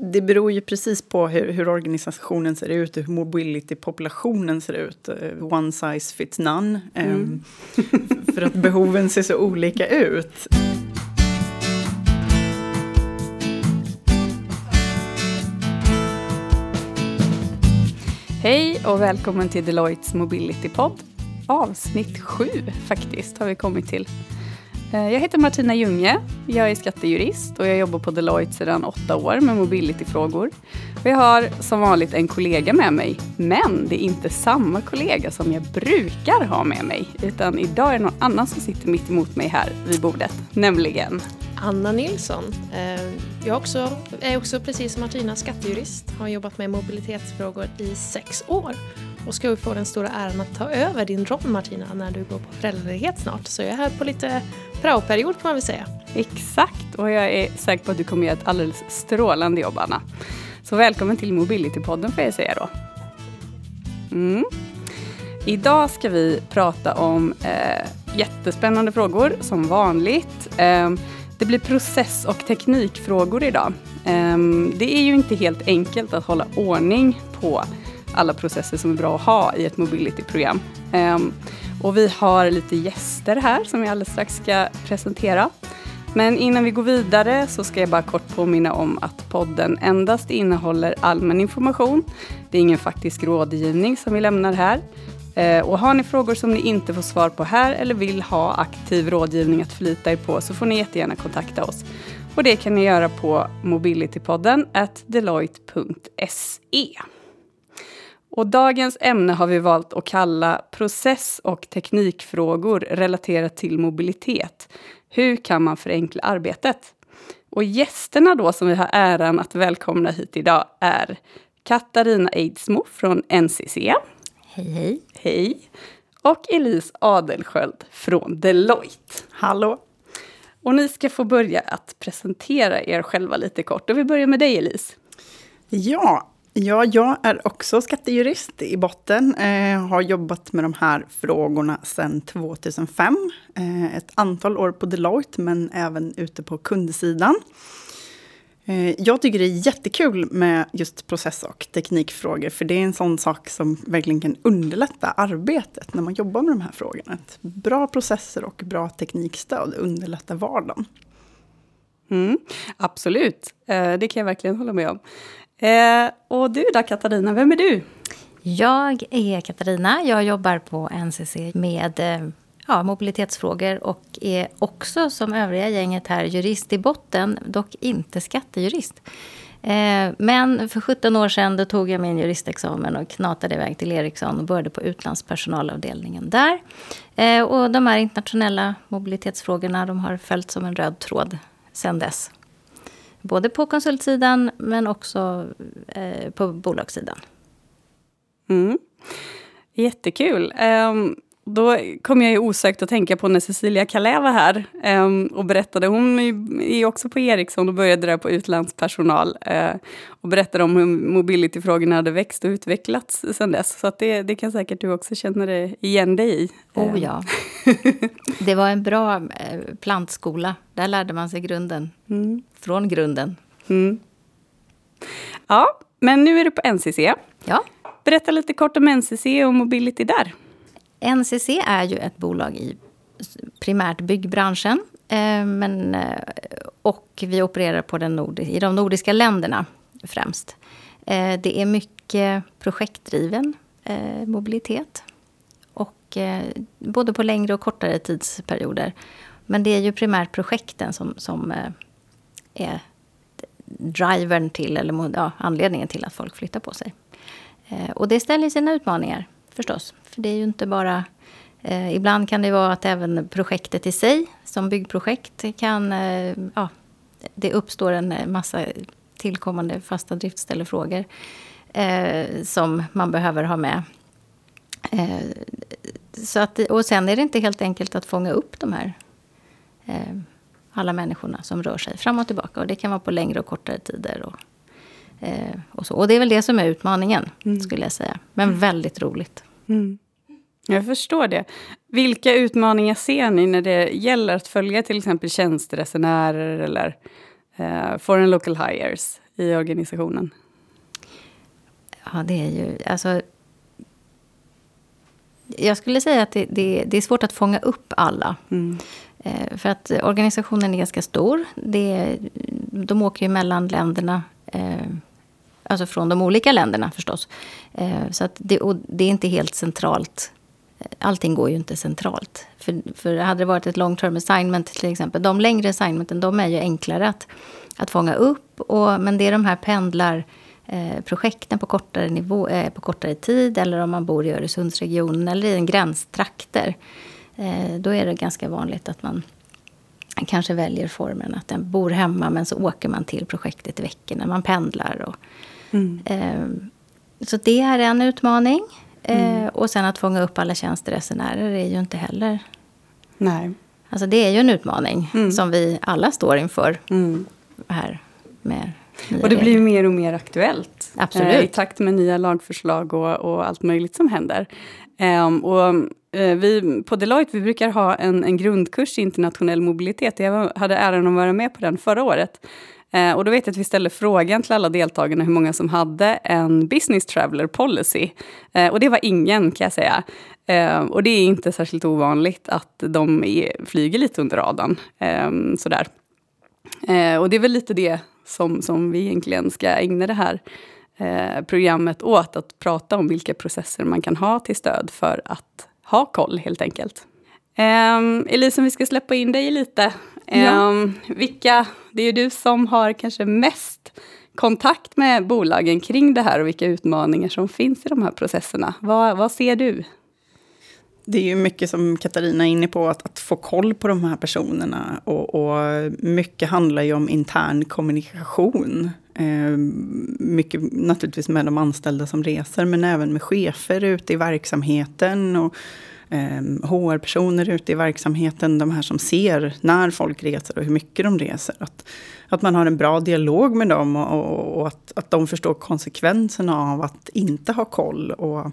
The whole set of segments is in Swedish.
det beror ju precis på hur, hur organisationen ser ut och hur mobility-populationen ser ut. Eh, one size fits none. Mm. för att behoven ser så olika ut. Hej och välkommen till Deloittes Mobility-podd. Avsnitt sju faktiskt har vi kommit till. Eh, jag heter Martina Ljunge. Jag är skattejurist och jag jobbar på Deloitte sedan åtta år med mobilitetsfrågor. jag har som vanligt en kollega med mig, men det är inte samma kollega som jag brukar ha med mig, utan idag är det någon annan som sitter mitt emot mig här vid bordet, nämligen Anna Nilsson. Eh, jag också, är också precis som Martina skattejurist, har jobbat med mobilitetsfrågor i sex år och ska få den stora äran att ta över din roll Martina när du går på föräldraledighet snart. Så jag är här på lite praoperiod kan man väl säga. Exakt, och jag är säker på att du kommer göra ett alldeles strålande jobb Anna. Så välkommen till Mobility-podden får jag säga då. Mm. Idag ska vi prata om eh, jättespännande frågor som vanligt. Eh, det blir process och teknikfrågor idag. Eh, det är ju inte helt enkelt att hålla ordning på alla processer som är bra att ha i ett mobility-program. Ehm, och vi har lite gäster här som jag alldeles strax ska presentera. Men innan vi går vidare så ska jag bara kort påminna om att podden endast innehåller allmän information. Det är ingen faktisk rådgivning som vi lämnar här. Ehm, och har ni frågor som ni inte får svar på här eller vill ha aktiv rådgivning att förlita er på så får ni jättegärna kontakta oss. Och det kan ni göra på mobilitypodden at deloitte.se. Och dagens ämne har vi valt att kalla process och teknikfrågor relaterat till mobilitet. Hur kan man förenkla arbetet? Och gästerna då som vi har äran att välkomna hit idag är Katarina Eidsmo från NCC. Hej, hej. Hej. Och Elise Adelsköld från Deloitte. Hallå. Och ni ska få börja att presentera er själva lite kort. Och vi börjar med dig Elise. Ja, Ja, jag är också skattejurist i botten. Eh, har jobbat med de här frågorna sedan 2005. Eh, ett antal år på Deloitte, men även ute på kundsidan. Eh, jag tycker det är jättekul med just process och teknikfrågor, för det är en sån sak som verkligen kan underlätta arbetet när man jobbar med de här frågorna. bra processer och bra teknikstöd underlättar vardagen. Mm, absolut, eh, det kan jag verkligen hålla med om. Eh, och du då Katarina, vem är du? Jag är Katarina. Jag jobbar på NCC med eh, ja, mobilitetsfrågor och är också som övriga gänget här jurist i botten, dock inte skattejurist. Eh, men för 17 år sedan då tog jag min juristexamen och knatade iväg till Ericsson och började på utlandspersonalavdelningen där. Eh, och de här internationella mobilitetsfrågorna de har följt som en röd tråd sedan dess. Både på konsultsidan men också eh, på bolagssidan. Mm. Jättekul. Um, då kom jag ju osökt att tänka på när Cecilia Kalé var här um, och berättade. Hon är också på Ericsson och började där på utlandspersonal. Uh, och berättade om hur mobilityfrågorna hade växt och utvecklats sedan dess. Så det, det kan säkert du också känna dig igen dig i. Oh ja. det var en bra eh, plantskola. Där lärde man sig grunden. Mm. Från grunden. Mm. Ja, men nu är du på NCC. Ja. Berätta lite kort om NCC och Mobility där. NCC är ju ett bolag i primärt byggbranschen. Eh, men, eh, och vi opererar på den nord i de nordiska länderna främst. Eh, det är mycket projektdriven mobilitet. Och både på längre och kortare tidsperioder. Men det är ju primärt projekten som, som är drivern till, eller ja, anledningen till att folk flyttar på sig. Och det ställer sina utmaningar förstås. För det är ju inte bara... Eh, ibland kan det vara att även projektet i sig, som byggprojekt, kan... Eh, ja, det uppstår en massa tillkommande fasta driftställefrågor eh, som man behöver ha med. Eh, så att, och sen är det inte helt enkelt att fånga upp de här eh, alla människorna som rör sig fram och tillbaka. Och det kan vara på längre och kortare tider. Och, eh, och, så. och det är väl det som är utmaningen, mm. skulle jag säga. Men mm. väldigt roligt. Mm. Jag förstår det. Vilka utmaningar ser ni när det gäller att följa till exempel tjänsteresenärer eller uh, foreign local hires i organisationen? Ja, det är ju... Alltså, jag skulle säga att det, det, det är svårt att fånga upp alla. Mm. Eh, för att organisationen är ganska stor. Det, de åker ju mellan länderna. Eh, alltså från de olika länderna förstås. Eh, så att det, det är inte helt centralt. Allting går ju inte centralt. För, för hade det varit ett long term assignment till exempel. De längre assignmenten de är ju enklare att, att fånga upp. Och, men det är de här pendlar projekten på kortare, nivå, på kortare tid eller om man bor i Öresundsregionen eller i en gränstrakter. Då är det ganska vanligt att man kanske väljer formen att den bor hemma men så åker man till projektet i veckorna. Man pendlar. Och, mm. eh, så det är en utmaning. Eh, mm. Och sen att fånga upp alla tjänsteresenärer är ju inte heller... Nej. Alltså det är ju en utmaning mm. som vi alla står inför mm. här med och det blir ju mer och mer aktuellt. Absolut. Eh, I takt med nya lagförslag och, och allt möjligt som händer. Um, och uh, vi på Deloitte vi brukar ha en, en grundkurs i internationell mobilitet. Jag hade äran att vara med på den förra året. Eh, och då vet jag att vi ställde frågan till alla deltagarna hur många som hade en business traveler policy. Eh, och det var ingen kan jag säga. Eh, och det är inte särskilt ovanligt att de är, flyger lite under radarn. Ehm, sådär. och det är väl lite det som, som vi egentligen ska ägna det här programmet åt. Att prata om vilka processer man kan ha till stöd för att ha koll helt enkelt. Ehm, um, Elisa, vi ska släppa in dig lite. Ja. vilka, det är ju du som har kanske mest kontakt med bolagen kring det här och vilka utmaningar som finns i de här processerna. Vad, vad ser du? Det är ju mycket som Katarina är inne på, att, att få koll på de här personerna. Och, och mycket handlar ju om intern kommunikation. Eh, mycket naturligtvis med de anställda som reser, men även med chefer ute i verksamheten. Och, eh, HR-personer ute i verksamheten, de här som ser när folk reser och hur mycket de reser. Att, att man har en bra dialog med dem och, och, och att, att de förstår konsekvenserna av att inte ha koll. Och,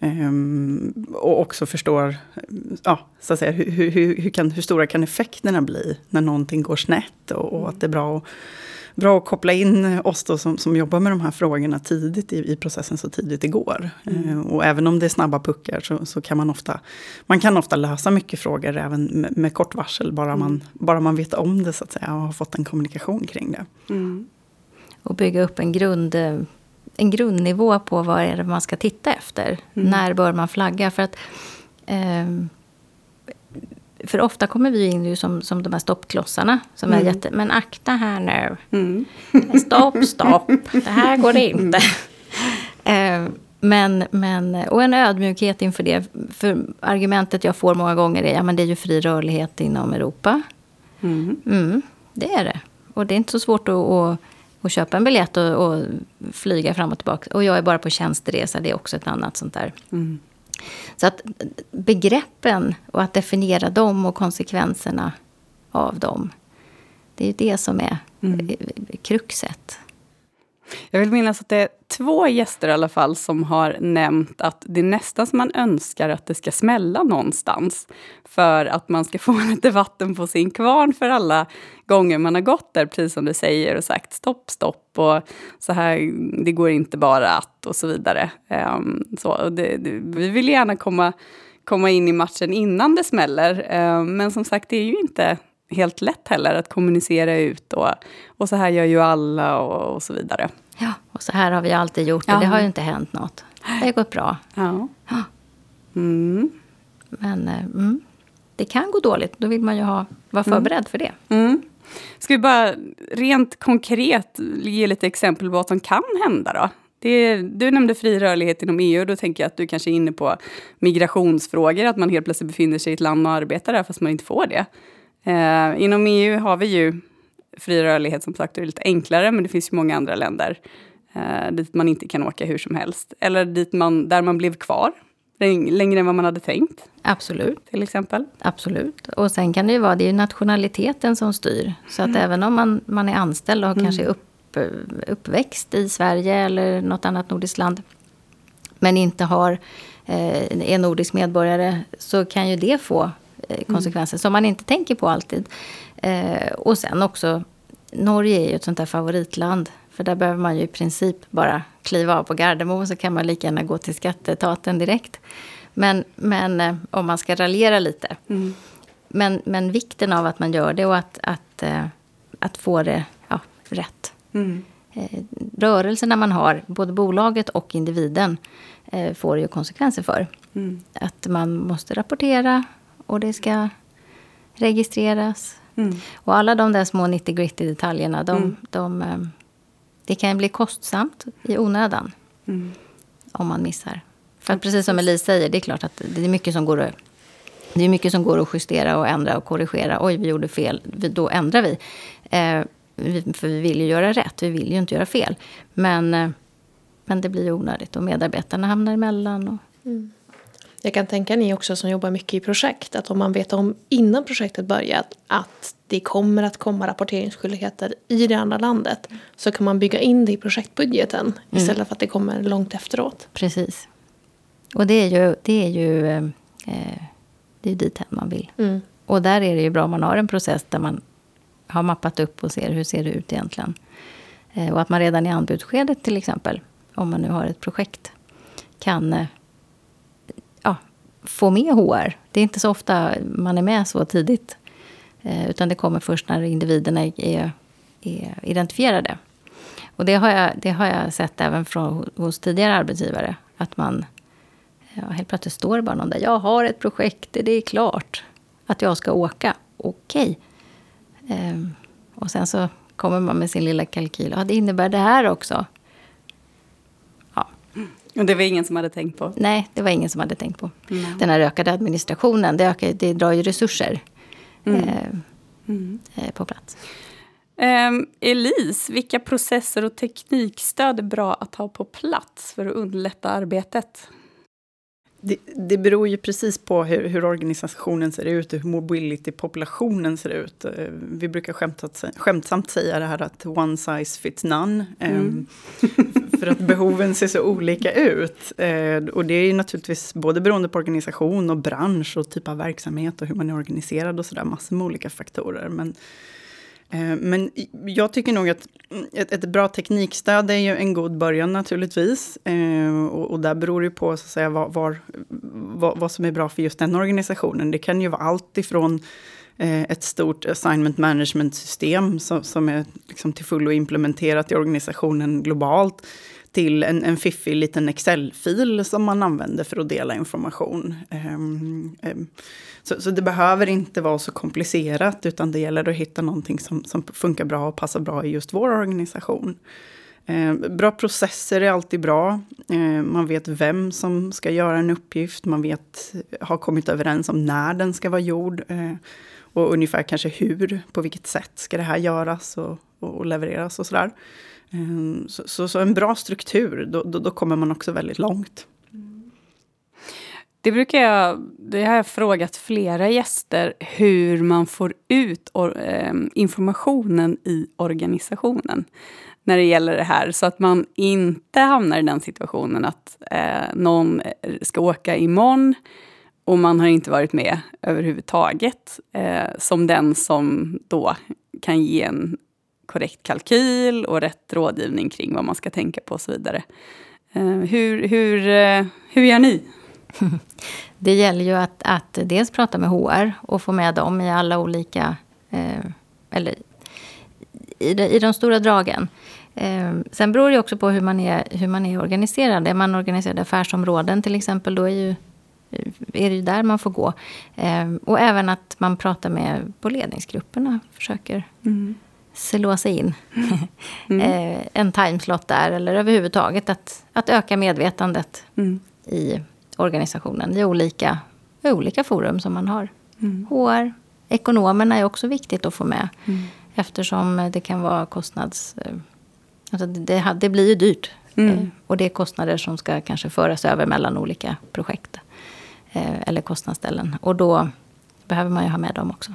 Um, och också förstår ja, så att säga, hur, hur, hur, kan, hur stora kan effekterna bli när någonting går snett. Och, och att det är bra, att, bra att koppla in oss då som, som jobbar med de här frågorna tidigt i, i processen, så tidigt det går. Mm. Uh, och även om det är snabba puckar så, så, kan man ofta, man kan ofta lösa mycket frågor även med, med kort varsel. Bara, mm. man, bara man vet om det så att säga och har fått en kommunikation kring det. Mm. Och bygga upp en grund en grundnivå på vad är det man ska titta efter. Mm. När bör man flagga? För att eh, för ofta kommer vi in som, som de här stoppklossarna. Som mm. är jätte, men akta här nu. Mm. Stopp, stopp. Det här går inte. eh, men, men, och en ödmjukhet inför det. För argumentet jag får många gånger är, ja men det är ju fri rörlighet inom Europa. Mm. Mm, det är det. Och det är inte så svårt att, att och köpa en biljett och, och, flyga fram och tillbaka. Och jag är bara på tjänsteresa, det är också ett annat sånt där. Mm. Så att begreppen och att definiera dem och konsekvenserna av dem. Det är ju det som är mm. kruxet. Jag vill minnas att det är två gäster i alla fall som har nämnt att det är nästan som man önskar att det ska smälla någonstans. För att man ska få lite vatten på sin kvarn för alla gånger man har gått där, precis som du säger, och sagt stopp, stopp och så här, det går inte bara att och så vidare. Um, så, det, det, vi vill gärna komma, komma in i matchen innan det smäller, um, men som sagt, det är ju inte helt lätt heller att kommunicera ut och, och så här gör ju alla och, och så vidare. Ja, och så här har vi alltid gjort och ja. det har ju inte hänt något. Det har gått bra. Ja. Mm. Men eh, mm, det kan gå dåligt. Då vill man ju ha, vara mm. förberedd för det. Mm. Ska vi bara rent konkret ge lite exempel på vad som kan hända då? Det, du nämnde fri rörlighet inom EU. Då tänker jag att du kanske är inne på migrationsfrågor. Att man helt plötsligt befinner sig i ett land och arbetar där fast man inte får det. Eh, inom EU har vi ju fri rörlighet som sagt, det är lite enklare, men det finns ju många andra länder eh, dit man inte kan åka hur som helst. Eller dit man, där man blev kvar längre än vad man hade tänkt. Absolut. Till exempel. Absolut. Och sen kan det ju vara, det är ju nationaliteten som styr. Så att mm. även om man, man är anställd och mm. kanske upp, uppväxt i Sverige eller något annat nordiskt land, men inte har, eh, är nordisk medborgare, så kan ju det få Eh, konsekvenser mm. som man inte tänker på alltid. Eh, och sen också, Norge är ju ett sånt där favoritland För där behöver man ju i princip bara kliva av på Gardemo så kan man lika gärna gå till skattetaten direkt. Men, men eh, om man ska raljera lite. Mm. Men, men vikten av att man gör det och att, att, eh, att få det ja, rätt. Mm. Eh, rörelserna man har, både bolaget och individen, eh, får ju konsekvenser för. Mm. Att man måste rapportera och det ska registreras. Mm. Och alla de där små 90 gritty detaljerna, de, Mm. de, eh, det kan bli kostsamt i onödan Mm. om man missar. För att precis som Elise säger, det är klart att det är mycket som går att det är mycket som går att justera och ändra och korrigera. Oj, vi gjorde fel. Då ändrar vi. Eh, vi. För vi vill ju göra rätt. Vi vill ju inte göra fel. Men, eh, men det blir onödigt och medarbetarna hamnar emellan. Och, Jag kan tänka ni också som jobbar mycket i projekt att om man vet om innan projektet börjat att det kommer att komma rapporteringsskyldigheter i det andra landet så kan man bygga in det i projektbudgeten istället för att det kommer långt efteråt. precis. Och det är ju, det är ju eh, det är dit man vill. Mm. Och där är det ju bra om man har en process där man har mappat upp och ser hur ser det ut egentligen. Eh, och att man redan i anbudsskedet till exempel, om man nu har ett projekt, kan eh, få med HR. Det är inte så ofta man är med så tidigt. Eh, utan det kommer först när individerna är, är identifierade. Och det har, jag, det har jag sett även från, hos tidigare arbetsgivare. Att man ja, helt plötsligt står det bara någon där. Jag har ett projekt, det är klart att jag ska åka. Okej. Ehm, och sen så kommer man med sin lilla kalkyl. Ja, det innebär det här också. Ja, och det var ingen som hade tänkt på. nej, det var ingen som hade tänkt på. Nej. Den här ökade administrationen, det, ökar, det drar ju resurser eh, Mm. eh, på plats. Ehm, Elise, vilka processer och teknikstöd är bra att ha på plats för att underlätta arbetet? Det, det beror ju precis på hur, hur organisationen ser ut och hur mobility-populationen ser ut. Eh, Vi brukar skämtat, skämtsamt säga det här att one size fits none. Mm. Eh, För att behoven ser så olika ut. Eh, Och det är ju naturligtvis både beroende på organisation och bransch och typ av verksamhet och hur man är organiserad och sådär. Massor med olika faktorer. Men Eh, men jag tycker nog att ett, ett bra teknikstöd är ju en god början naturligtvis. Eh, och, och där beror det på så att säga, var, var, vad, vad som är bra för just den organisationen. Det kan ju vara allt ifrån eh, ett stort assignment management-system som, som är liksom till fullo implementerat i organisationen globalt till en, en fiffig liten Excel-fil som man använder för att dela information. Ehm, ehm, så, så det behöver inte vara så komplicerat, utan det gäller att hitta någonting som, som funkar bra och passar bra i just vår organisation. Eh, bra processer är alltid bra. Eh, man vet vem som ska göra en uppgift. Man vet, har kommit överens om när den ska vara gjord. Eh, och ungefär kanske hur, på vilket sätt ska det här göras och, och, och levereras och sådär. Ehm, så, så, så en bra struktur, då, då, då kommer man också väldigt långt. Det brukar jag, det har jag frågat flera gäster hur man får ut or, eh, informationen i organisationen när det gäller det här. Så att man inte hamnar i den situationen att eh, någon eh, ska åka imorgon och man har inte varit med överhuvudtaget. Eh, som den som då kan ge en korrekt kalkyl och rätt rådgivning kring vad man ska tänka på och så vidare. Eh, hur, hur, eh, hur gör ni? Det gäller ju att, att dels prata med HR och få med dem i alla olika... Eh, eller i, de, i de stora dragen. Eh, sen beror det också på hur man, är, hur man är organiserad. Är man organiserad i affärsområden till exempel, då är, ju, är det ju där man får gå. Eh, och även att man pratar med på ledningsgrupperna, försöker slå sig in. eh, en timeslot där, eller överhuvudtaget att, att öka medvetandet Mm. i organisationen i olika, i olika forum som man har. Mm. HR, ekonomerna är också viktigt att få med. Eftersom det kan vara kostnads... eh, Alltså det, det, blir ju dyrt. Mm. Eh, Och det är kostnader som ska kanske föras över mellan olika projekt. eh, Eller kostnadsställen. Och då behöver man ju ha med dem också.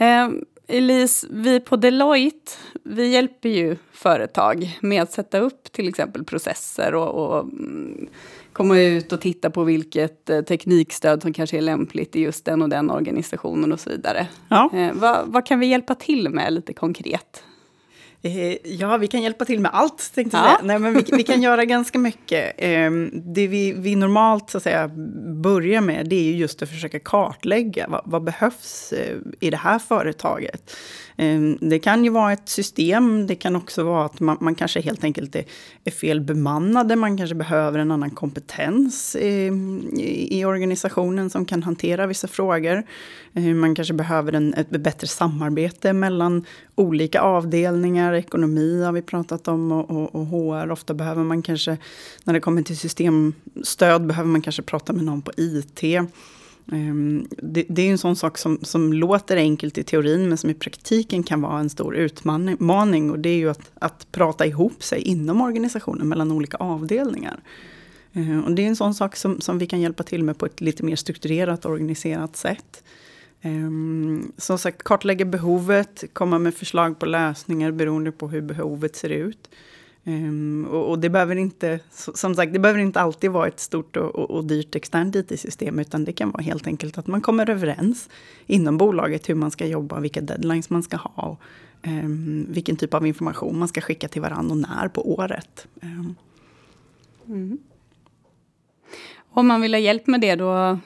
Eh, Elise, vi på Deloitte, vi hjälper ju företag med att sätta upp till exempel processer och, och mm, komma ut och titta på vilket eh, teknikstöd som kanske är lämpligt i just den och den organisationen och så vidare. Ja. Eh, vad, vad kan vi hjälpa till med lite konkret? Eh, Ja, vi kan hjälpa till med allt, tänkte jag Ja. säga. Nej, men vi, vi kan göra ganska mycket. Eh, Det vi, vi normalt så att säga, börjar med, det är ju just att försöka kartlägga vad, vad behövs eh, i det här företaget. Eh, Det kan ju vara ett system, det kan också vara att man, man kanske helt enkelt är, är fel bemannade, man kanske behöver en annan kompetens eh, i, i organisationen som kan hantera vissa frågor. Man kanske behöver en, ett bättre samarbete mellan olika avdelningar, ekonomi har vi pratat om och, och, och HR. Ofta behöver man kanske, när det kommer till systemstöd, behöver man kanske prata med någon på IT. Ehm, det, det är en sån sak som, som låter enkelt i teorin men som i praktiken kan vara en stor utmaning. Och det är ju att, att prata ihop sig inom organisationen mellan olika avdelningar. Ehm, och det är en sån sak som, som vi kan hjälpa till med på ett lite mer strukturerat och organiserat sätt. Um, som sagt, kartlägga behovet, komma med förslag på lösningar beroende på hur behovet ser ut. Ehm, och, och det behöver inte, som sagt, det behöver inte alltid vara ett stort och, och, och dyrt externt IT-system, utan det kan vara helt enkelt att man kommer överens inom bolaget hur man ska jobba, vilka deadlines man ska ha, och, vilken typ av information man ska skicka till varandra och när på året. Mm. Om man vill ha hjälp med det då,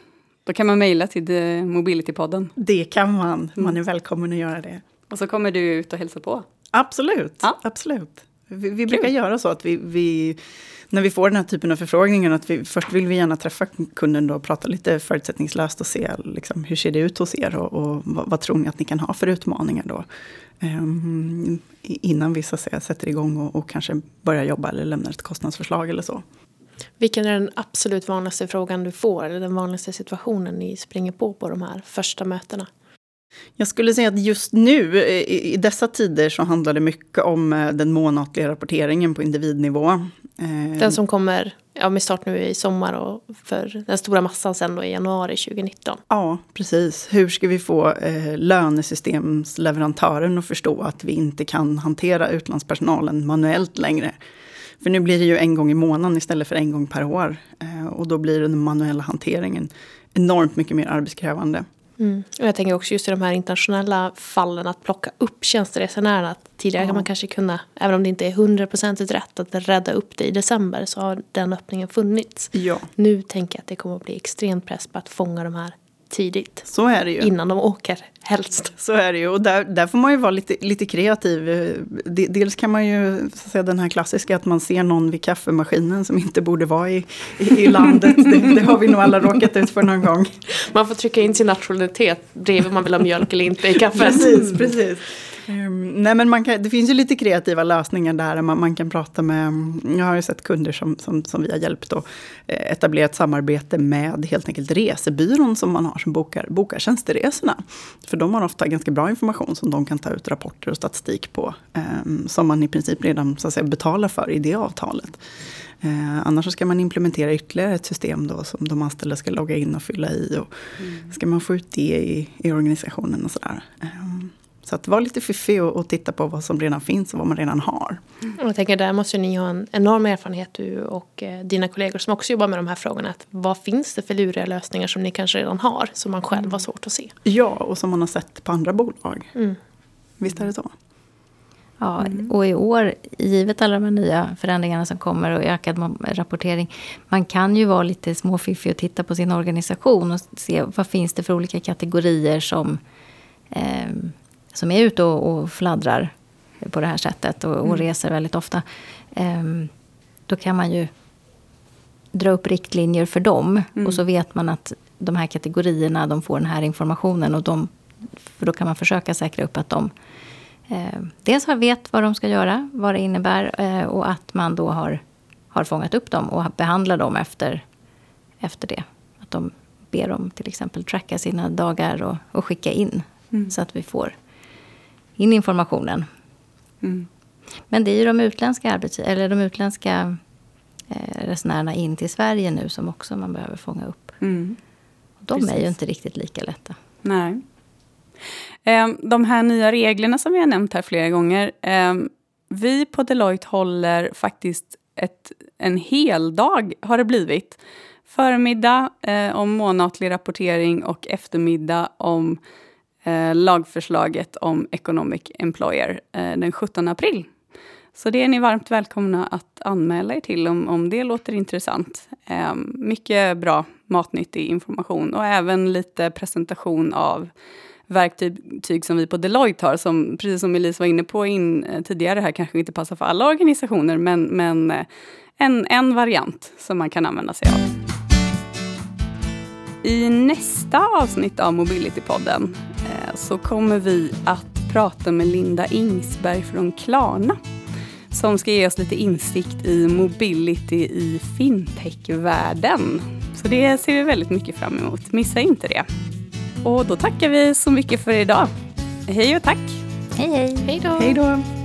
då kan man mejla till eh, Mobility-podden. det kan man, man är välkommen att göra det. Och så kommer du ut och hälsar på. Absolut, Ja. absolut. Vi, vi brukar göra så att vi, vi, när vi får den här typen av förfrågningar, att vi, först vill vi gärna träffa kunden och prata lite förutsättningslöst och se liksom, hur ser det ut hos er och, och vad, vad tror ni att ni kan ha för utmaningar då. Ehm, innan vi så att säga, sätter igång och, och kanske börjar jobba eller lämnar ett kostnadsförslag eller så. Vilken är den absolut vanligaste frågan du får? Eller den vanligaste situationen ni springer på på de här första mötena? Jag skulle säga att just nu, i i dessa tider, så handlar det mycket om eh, den månatliga rapporteringen på individnivå. Eh, Den som kommer ja, med start nu i sommar och för den stora massan sen då i januari 2019. Ja, precis. Hur ska vi få eh, lönesystemsleverantören att förstå att vi inte kan hantera utlandspersonalen manuellt längre? För nu blir det ju en gång i månaden istället för en gång per år. Eh, och då blir den manuella hanteringen enormt mycket mer arbetskrävande. Mm. Och jag tänker också just i de här internationella fallen att plocka upp tjänsteresenärerna. Att Tidigare Ja. kan man kanske kunna, även om det inte är hundraprocentigt rätt, att rädda upp det i december så har den öppningen funnits. Ja, Nu tänker jag att det kommer att bli extrem press på att fånga de här tidigt. så är det ju. Innan de åker, helst. Så är det ju. Och där, där får man ju vara lite, lite kreativ. De- Dels kan man ju säga, den här klassiska att man ser någon vid kaffemaskinen som inte borde vara i, i, i landet. Det, det har vi nog alla råkat ut för någon gång. Man får trycka in sin nationalitet bredvid om man vill ha mjölk eller inte i kaffet. Precis, precis. Ehm, nej men man kan, det finns ju lite kreativa lösningar där. Man, man kan prata med, jag har ju sett kunder som, som, som vi har hjälpt att eh, etablera ett samarbete med helt enkelt resebyrån som man har som bokar, bokar tjänsteresorna. För de har ofta ganska bra information som de kan ta ut rapporter och statistik på. ehm, som man i princip redan så att säga, betalar för i det avtalet. Eh, annars ska man implementera ytterligare ett system då som de anställda ska logga in och fylla i. Och Ska man få ut det i, i organisationen och sådär. Ehm, så att vara lite fiffig och, och titta på vad som redan finns och vad man redan har. Och jag tänker där måste ni ha en enorm erfarenhet du och eh, dina kollegor som också jobbar med de här frågorna. Att vad finns det för luriga lösningar som ni kanske redan har som man själv har svårt att se? Ja, och som man har sett på andra bolag. Mm. Visst är det så? Ja, och i år, givet alla de nya förändringarna som kommer och ökad rapportering, man kan ju vara lite småfiffig och titta på sin organisation och se vad finns det för olika kategorier som, eh, som är ute och, och fladdrar på det här sättet och, och reser väldigt ofta. Eh, då kan man ju dra upp riktlinjer för dem och så vet man att de här kategorierna, de får den här informationen och de, för då kan man försöka säkra upp att de eh, dels har vet vad de ska göra, vad det innebär eh, och att man då har, har fångat upp dem och behandlar dem efter, efter det. Att de ber dem till exempel tracka sina dagar och, och skicka in så att vi får in informationen. Mm. Men det är ju de utländska, arbets eller de utländska eh, resenärerna in till Sverige nu som också man behöver fånga upp. Mm. De är ju Precis. inte riktigt lika lätta. Nej. Ehm, De här nya reglerna som vi har nämnt här flera gånger. ehm, Vi på Deloitte håller faktiskt ett, en hel dag har det blivit. Förmiddag eh, om månatlig rapportering och eftermiddag om eh, lagförslaget om Economic Employer eh, den 17 april. Så det är ni varmt välkomna att anmäla er till om, om det låter intressant. Eh, mycket bra matnyttig information och även lite presentation av verktyg som vi på Deloitte har, som precis som Elise var inne på in, eh, tidigare här, kanske inte passar för alla organisationer, men, men eh, en, en variant som man kan använda sig av. I nästa avsnitt av Mobility-podden eh, så kommer vi att prata med Linda Ingsberg från Klarna som ska ge oss lite insikt i mobility i fintech-världen. Så det ser vi väldigt mycket fram emot. Missa inte det. Och då tackar vi så mycket för idag. Hej och tack! Hej, hej! Hej då! Hej då!